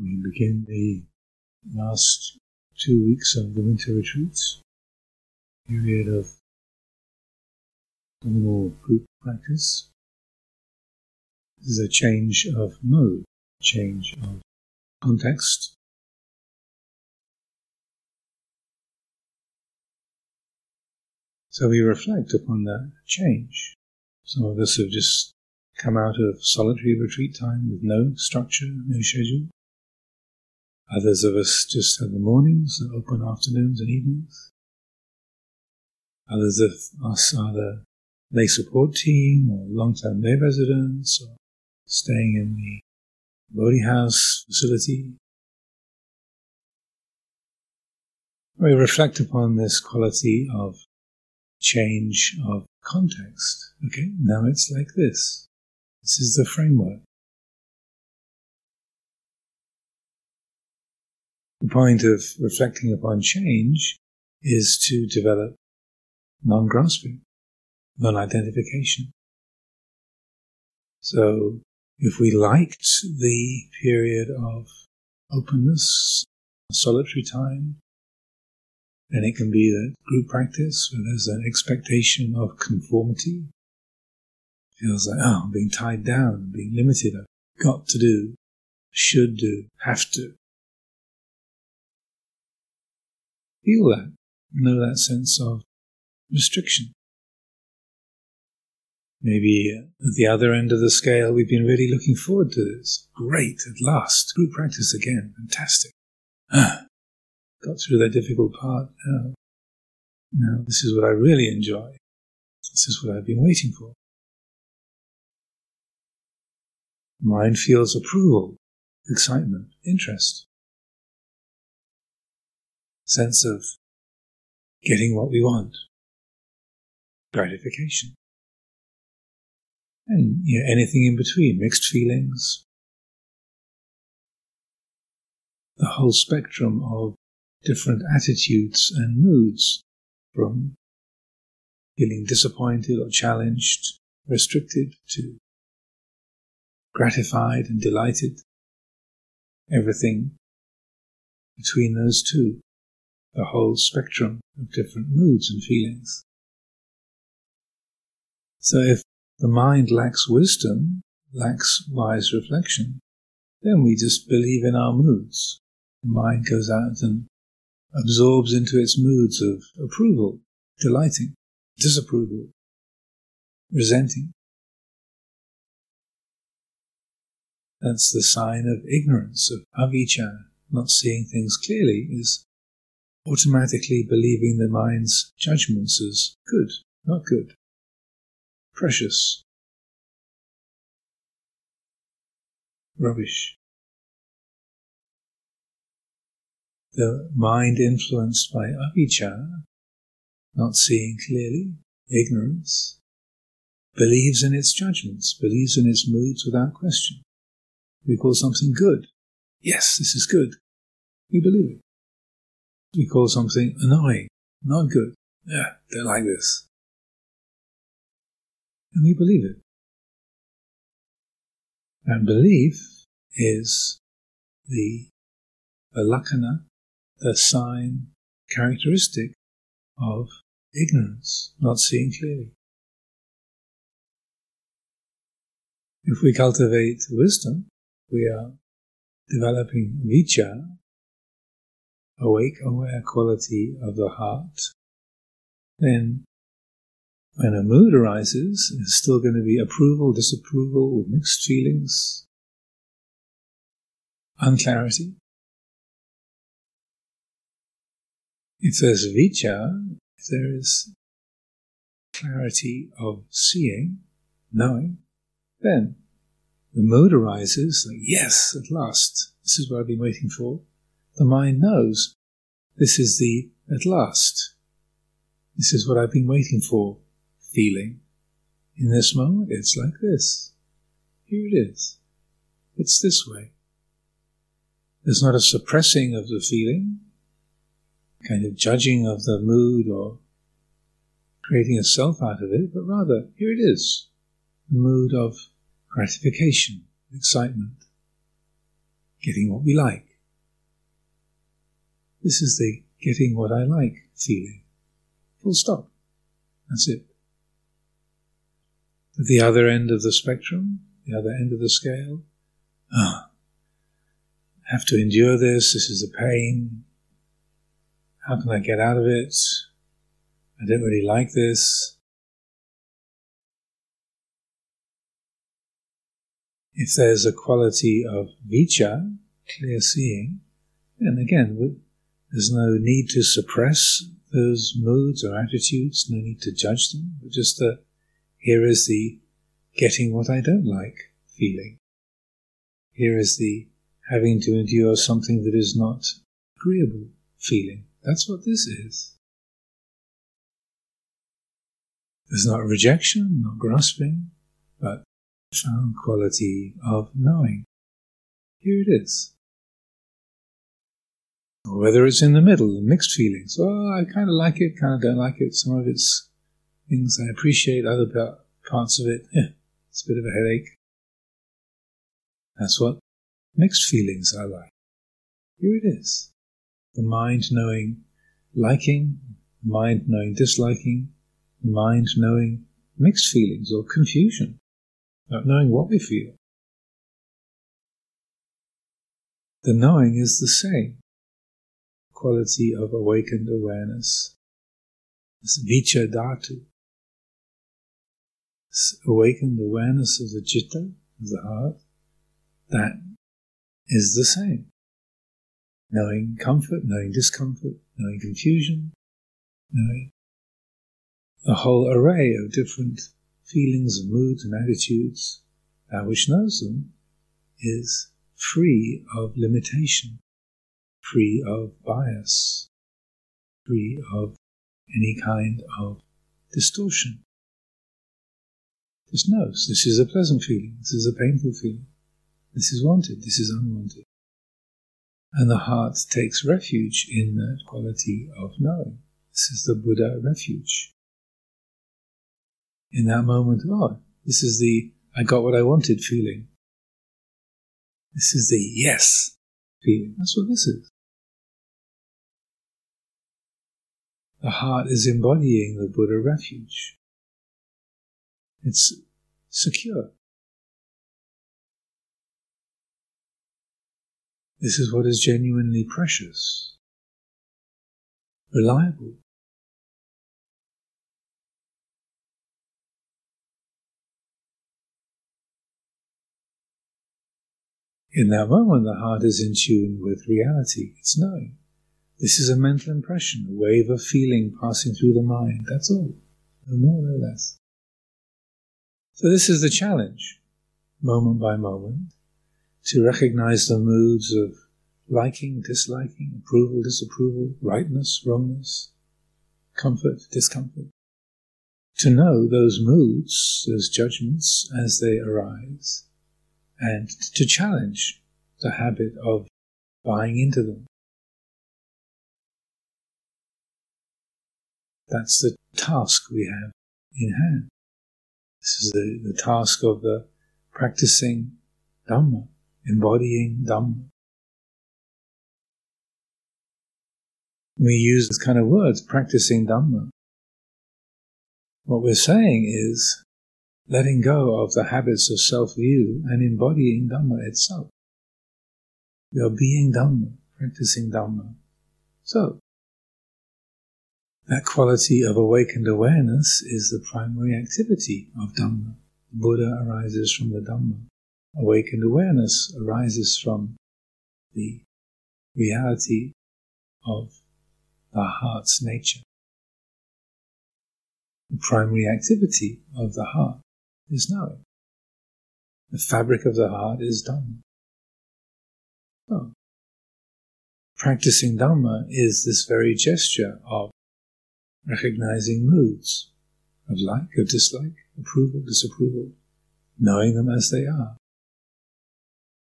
We begin the last two weeks of the winter retreats, period of normal group practice. This is a change of mode, change of context. So we reflect upon that change. Some of us have just come out of solitary retreat time with no structure, no schedule. Others of us just have the mornings, the open afternoons and evenings. Others of us are the lay support team or long-term lay residents or staying in the Bodhi House facility. We reflect upon this quality of change of context. Okay, now it's like this. This is the framework. The point of reflecting upon change is to develop non grasping, non identification. So, if we liked the period of openness, solitary time, then it can be that group practice where there's an expectation of conformity. Feels like, oh, I'm being tied down, being limited, I've got to do, should do, have to. Feel that, know that sense of restriction. Maybe at the other end of the scale, we've been really looking forward to this. Great, at last, group practice again, fantastic. Ah, got through that difficult part now. Now, this is what I really enjoy. This is what I've been waiting for. Mind feels approval, excitement, interest sense of getting what we want, gratification, and you know, anything in between, mixed feelings, the whole spectrum of different attitudes and moods from feeling disappointed or challenged, restricted to gratified and delighted, everything between those two the whole spectrum of different moods and feelings. So if the mind lacks wisdom, lacks wise reflection, then we just believe in our moods. The mind goes out and absorbs into its moods of approval, delighting, disapproval, resenting. That's the sign of ignorance, of avijja, not seeing things clearly, is automatically believing the mind's judgments as good, not good, precious, rubbish. The mind influenced by avijja, not seeing clearly, ignorance, believes in its judgments, believes in its moods without question. We call something good. Yes, this is good. We believe it we call something annoying, not good. Yeah, don't like this. And we believe it. And belief is the, the lakkhana, the sign, characteristic of ignorance, not seeing clearly. If we cultivate wisdom, we are developing vijja, awake, aware quality of the heart, then when a mood arises, it's still going to be approval, disapproval, mixed feelings, unclarity. If there's vijja, if there is clarity of seeing, knowing, then the mood arises like, yes, at last, this is what I've been waiting for the mind knows this is the at last. This is what I've been waiting for feeling. In this moment, it's like this. Here it is. It's this way. There's not a suppressing of the feeling, kind of judging of the mood or creating a self out of it, but rather, here it is. A mood of gratification, excitement, getting what we like. This is the getting what I like feeling. Full stop. That's it. At the other end of the spectrum, the other end of the scale, ah, have to endure this, this is the pain. How can I get out of it? I don't really like this. If there's a quality of vijja, clear seeing, then again, there's no need to suppress those moods or attitudes, no need to judge them, but just that here is the getting what I don't like feeling. Here is the having to endure something that is not agreeable feeling. That's what this is. There's not rejection, not grasping, but profound quality of knowing. Here it is. Or whether it's in the middle, mixed feelings. Oh, I kind of like it, kind of don't like it. Some of it's things I appreciate, other parts of it, yeah, it's a bit of a headache. That's what mixed feelings are like. Here it is. The mind knowing liking, the mind knowing disliking, the mind knowing mixed feelings or confusion not knowing what we feel. The knowing is the same quality of awakened awareness. This vijja dhatu, this awakened awareness of the citta, of the heart, that is the same. Knowing comfort, knowing discomfort, knowing confusion, knowing a whole array of different feelings and moods and attitudes, that which knows them is free of limitation, free of bias, free of any kind of distortion. Just knows this is a pleasant feeling, this is a painful feeling, this is wanted, this is unwanted. And the heart takes refuge in that quality of knowing. This is the Buddha refuge in that moment, oh, this is the I got what I wanted feeling. This is the yes feeling. That's what this is. The heart is embodying the Buddha refuge. It's secure. This is what is genuinely precious, reliable, In that moment, the heart is in tune with reality. It's knowing. This is a mental impression, a wave of feeling passing through the mind. That's all. No more, no less. So, this is the challenge, moment by moment, to recognize the moods of liking, disliking, approval, disapproval, rightness, wrongness, comfort, discomfort. To know those moods, those judgments as they arise, and to challenge the habit of buying into them. That's the task we have in hand. This is the, the task of the practicing Dhamma, embodying Dhamma. We use this kind of words, practicing Dhamma. What we're saying is letting go of the habits of self view and embodying Dhamma itself. We are being Dhamma, practicing Dhamma. So, that quality of awakened awareness is the primary activity of Dhamma. Buddha arises from the Dhamma. Awakened awareness arises from the reality of the heart's nature. The primary activity of the heart is knowing. The fabric of the heart is Dhamma. Oh. Practicing Dhamma is this very gesture of recognizing moods of like, of dislike, approval, disapproval, knowing them as they are.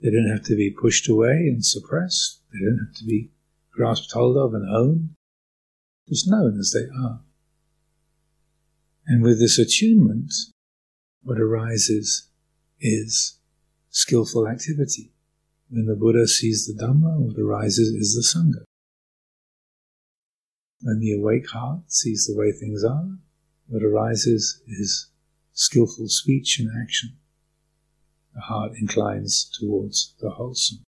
They don't have to be pushed away and suppressed. They don't have to be grasped hold of and owned. Just known as they are. And with this attunement, what arises is skillful activity. When the Buddha sees the Dhamma, what arises is the Sangha. When the awake heart sees the way things are, what arises is skillful speech and action. The heart inclines towards the wholesome.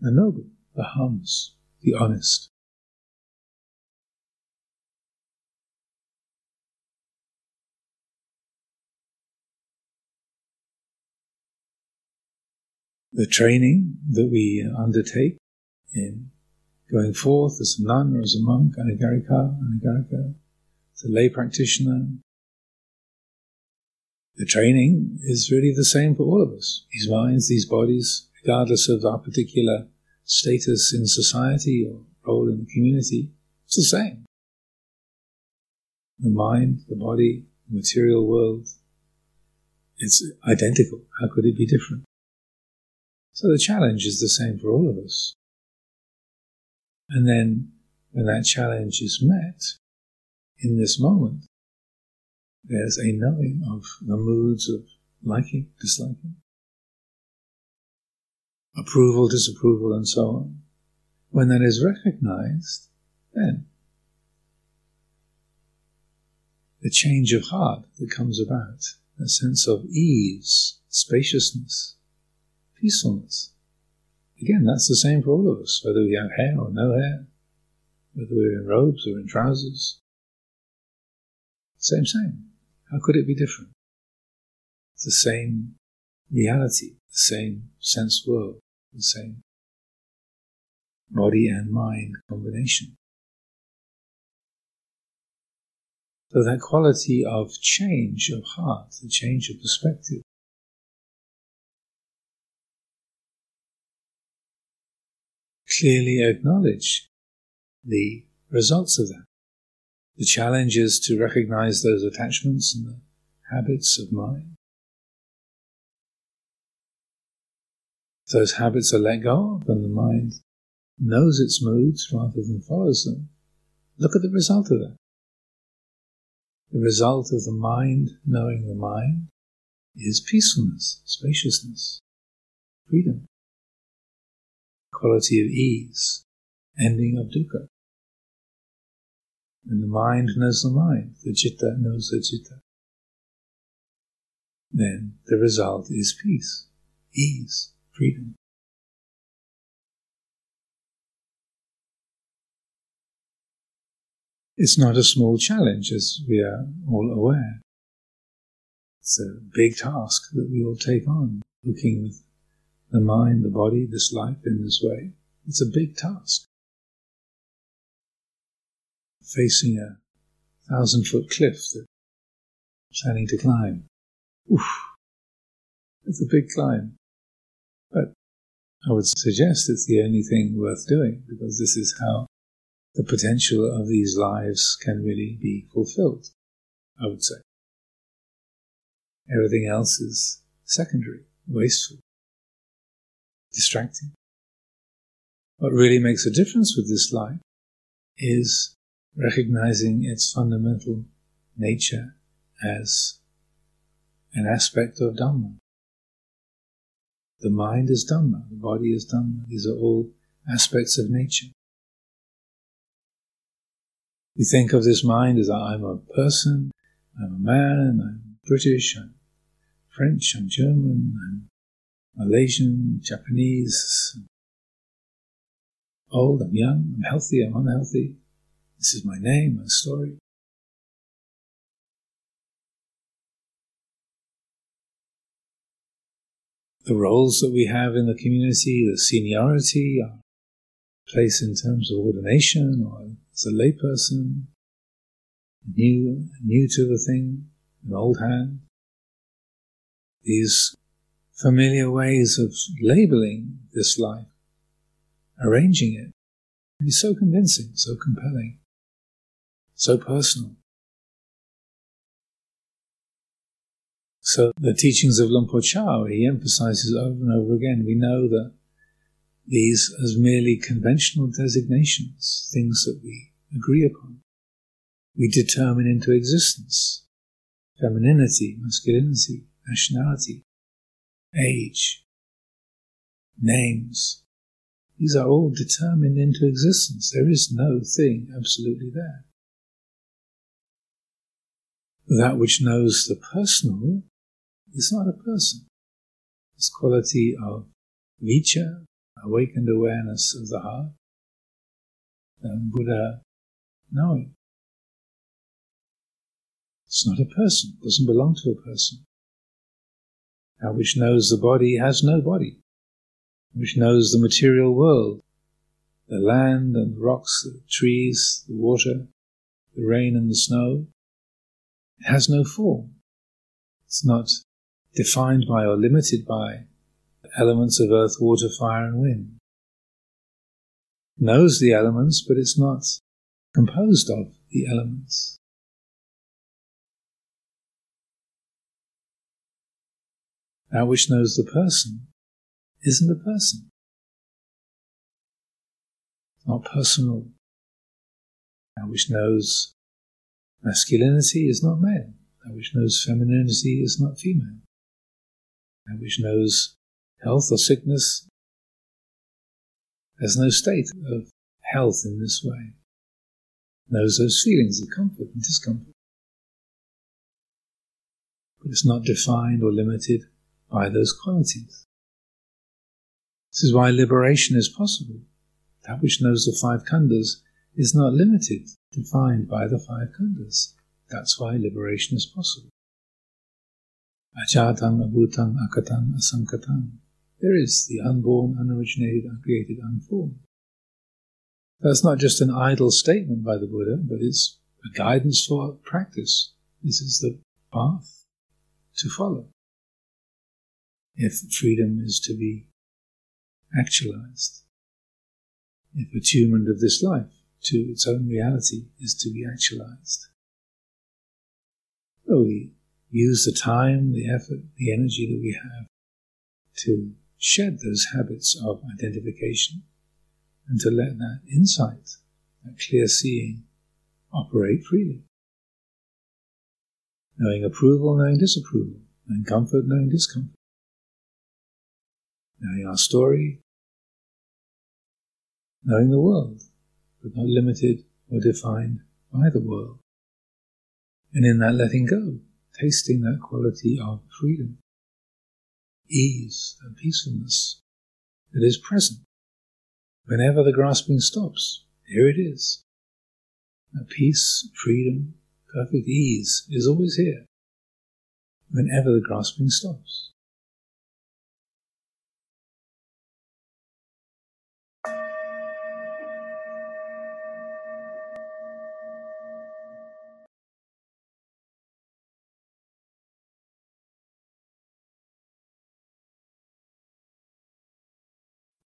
The noble, the harmless, the honest. The training that we undertake in going forth as a nun or as a monk, anagarika, anagarika, as a lay practitioner. The training is really the same for all of us. These minds, these bodies, regardless of our particular status in society or role in the community, it's the same. The mind, the body, the material world, it's identical. How could it be different? So the challenge is the same for all of us. And then when that challenge is met, in this moment, there's a knowing of the moods of liking, disliking, approval, disapproval, and so on. When that is recognized, then the change of heart that comes about, a sense of ease, spaciousness, peacefulness, Again, that's the same for all of us, whether we have hair or no hair, whether we're in robes or in trousers. Same, same. How could it be different? It's the same reality, the same sense world, the same body and mind combination. So that quality of change of heart, the change of perspective, clearly acknowledge the results of that. The challenge is to recognize those attachments and the habits of mind. If those habits are let go of and the mind knows its moods rather than follows them, look at the result of that. The result of the mind knowing the mind is peacefulness, spaciousness, freedom quality of ease, ending of dukkha. And the mind knows the mind, the citta knows the citta. Then the result is peace, ease, freedom. It's not a small challenge, as we are all aware. It's a big task that we all take on, looking with the mind, the body, this life in this way. It's a big task. Facing a thousand foot cliff that planning to climb. Oof. It's a big climb. But I would suggest it's the only thing worth doing because this is how the potential of these lives can really be fulfilled, I would say. Everything else is secondary, wasteful distracting. What really makes a difference with this life is recognizing its fundamental nature as an aspect of Dhamma. The mind is Dhamma, the body is Dhamma. These are all aspects of nature. We think of this mind as I'm a person, I'm a man, I'm British, I'm French, I'm German, I'm Malaysian, Japanese, old, I'm young, I'm healthy, I'm unhealthy. This is my name, my story. The roles that we have in the community, the seniority, our place in terms of ordination or as a layperson, new, new to the thing, an old hand. These familiar ways of labeling this life, arranging it, is so convincing, so compelling, so personal. So the teachings of Luang Por Chah, he emphasizes over and over again, we know that these as merely conventional designations, things that we agree upon, we determine into existence. Femininity, masculinity, nationality, age, names. These are all determined into existence. There is no thing absolutely there. That which knows the personal is not a person. This quality of vijja, awakened awareness of the heart, and Buddha knowing. It's not a person, it doesn't belong to a person. That which knows the body has no body, which knows the material world, the land and the rocks, the trees, the water, the rain and the snow. It has no form. It's not defined by or limited by the elements of earth, water, fire, and wind. It knows the elements, but it's not composed of the elements. That which knows the person isn't a person. Not personal. That which knows masculinity is not male. That which knows femininity is not female. That which knows health or sickness has no state of health in this way. Knows those feelings of comfort and discomfort. But it's not defined or limited by those qualities. This is why liberation is possible. That which knows the five khandhas is not limited, defined by the five khandhas. That's why liberation is possible. Ajatang, abhutang, akatang, asankatang. There is the unborn, unoriginated, uncreated, unformed. That's not just an idle statement by the Buddha, but it's a guidance for practice. This is the path to follow if freedom is to be actualized, if attunement of this life to its own reality is to be actualized. So we use the time, the effort, the energy that we have to shed those habits of identification and to let that insight, that clear seeing, operate freely. Knowing approval, knowing disapproval, knowing comfort, knowing discomfort knowing our story, knowing the world, but not limited or defined by the world. And in that letting go, tasting that quality of freedom, ease, and peacefulness that is present. Whenever the grasping stops, here it is. That peace, freedom, perfect ease is always here. Whenever the grasping stops.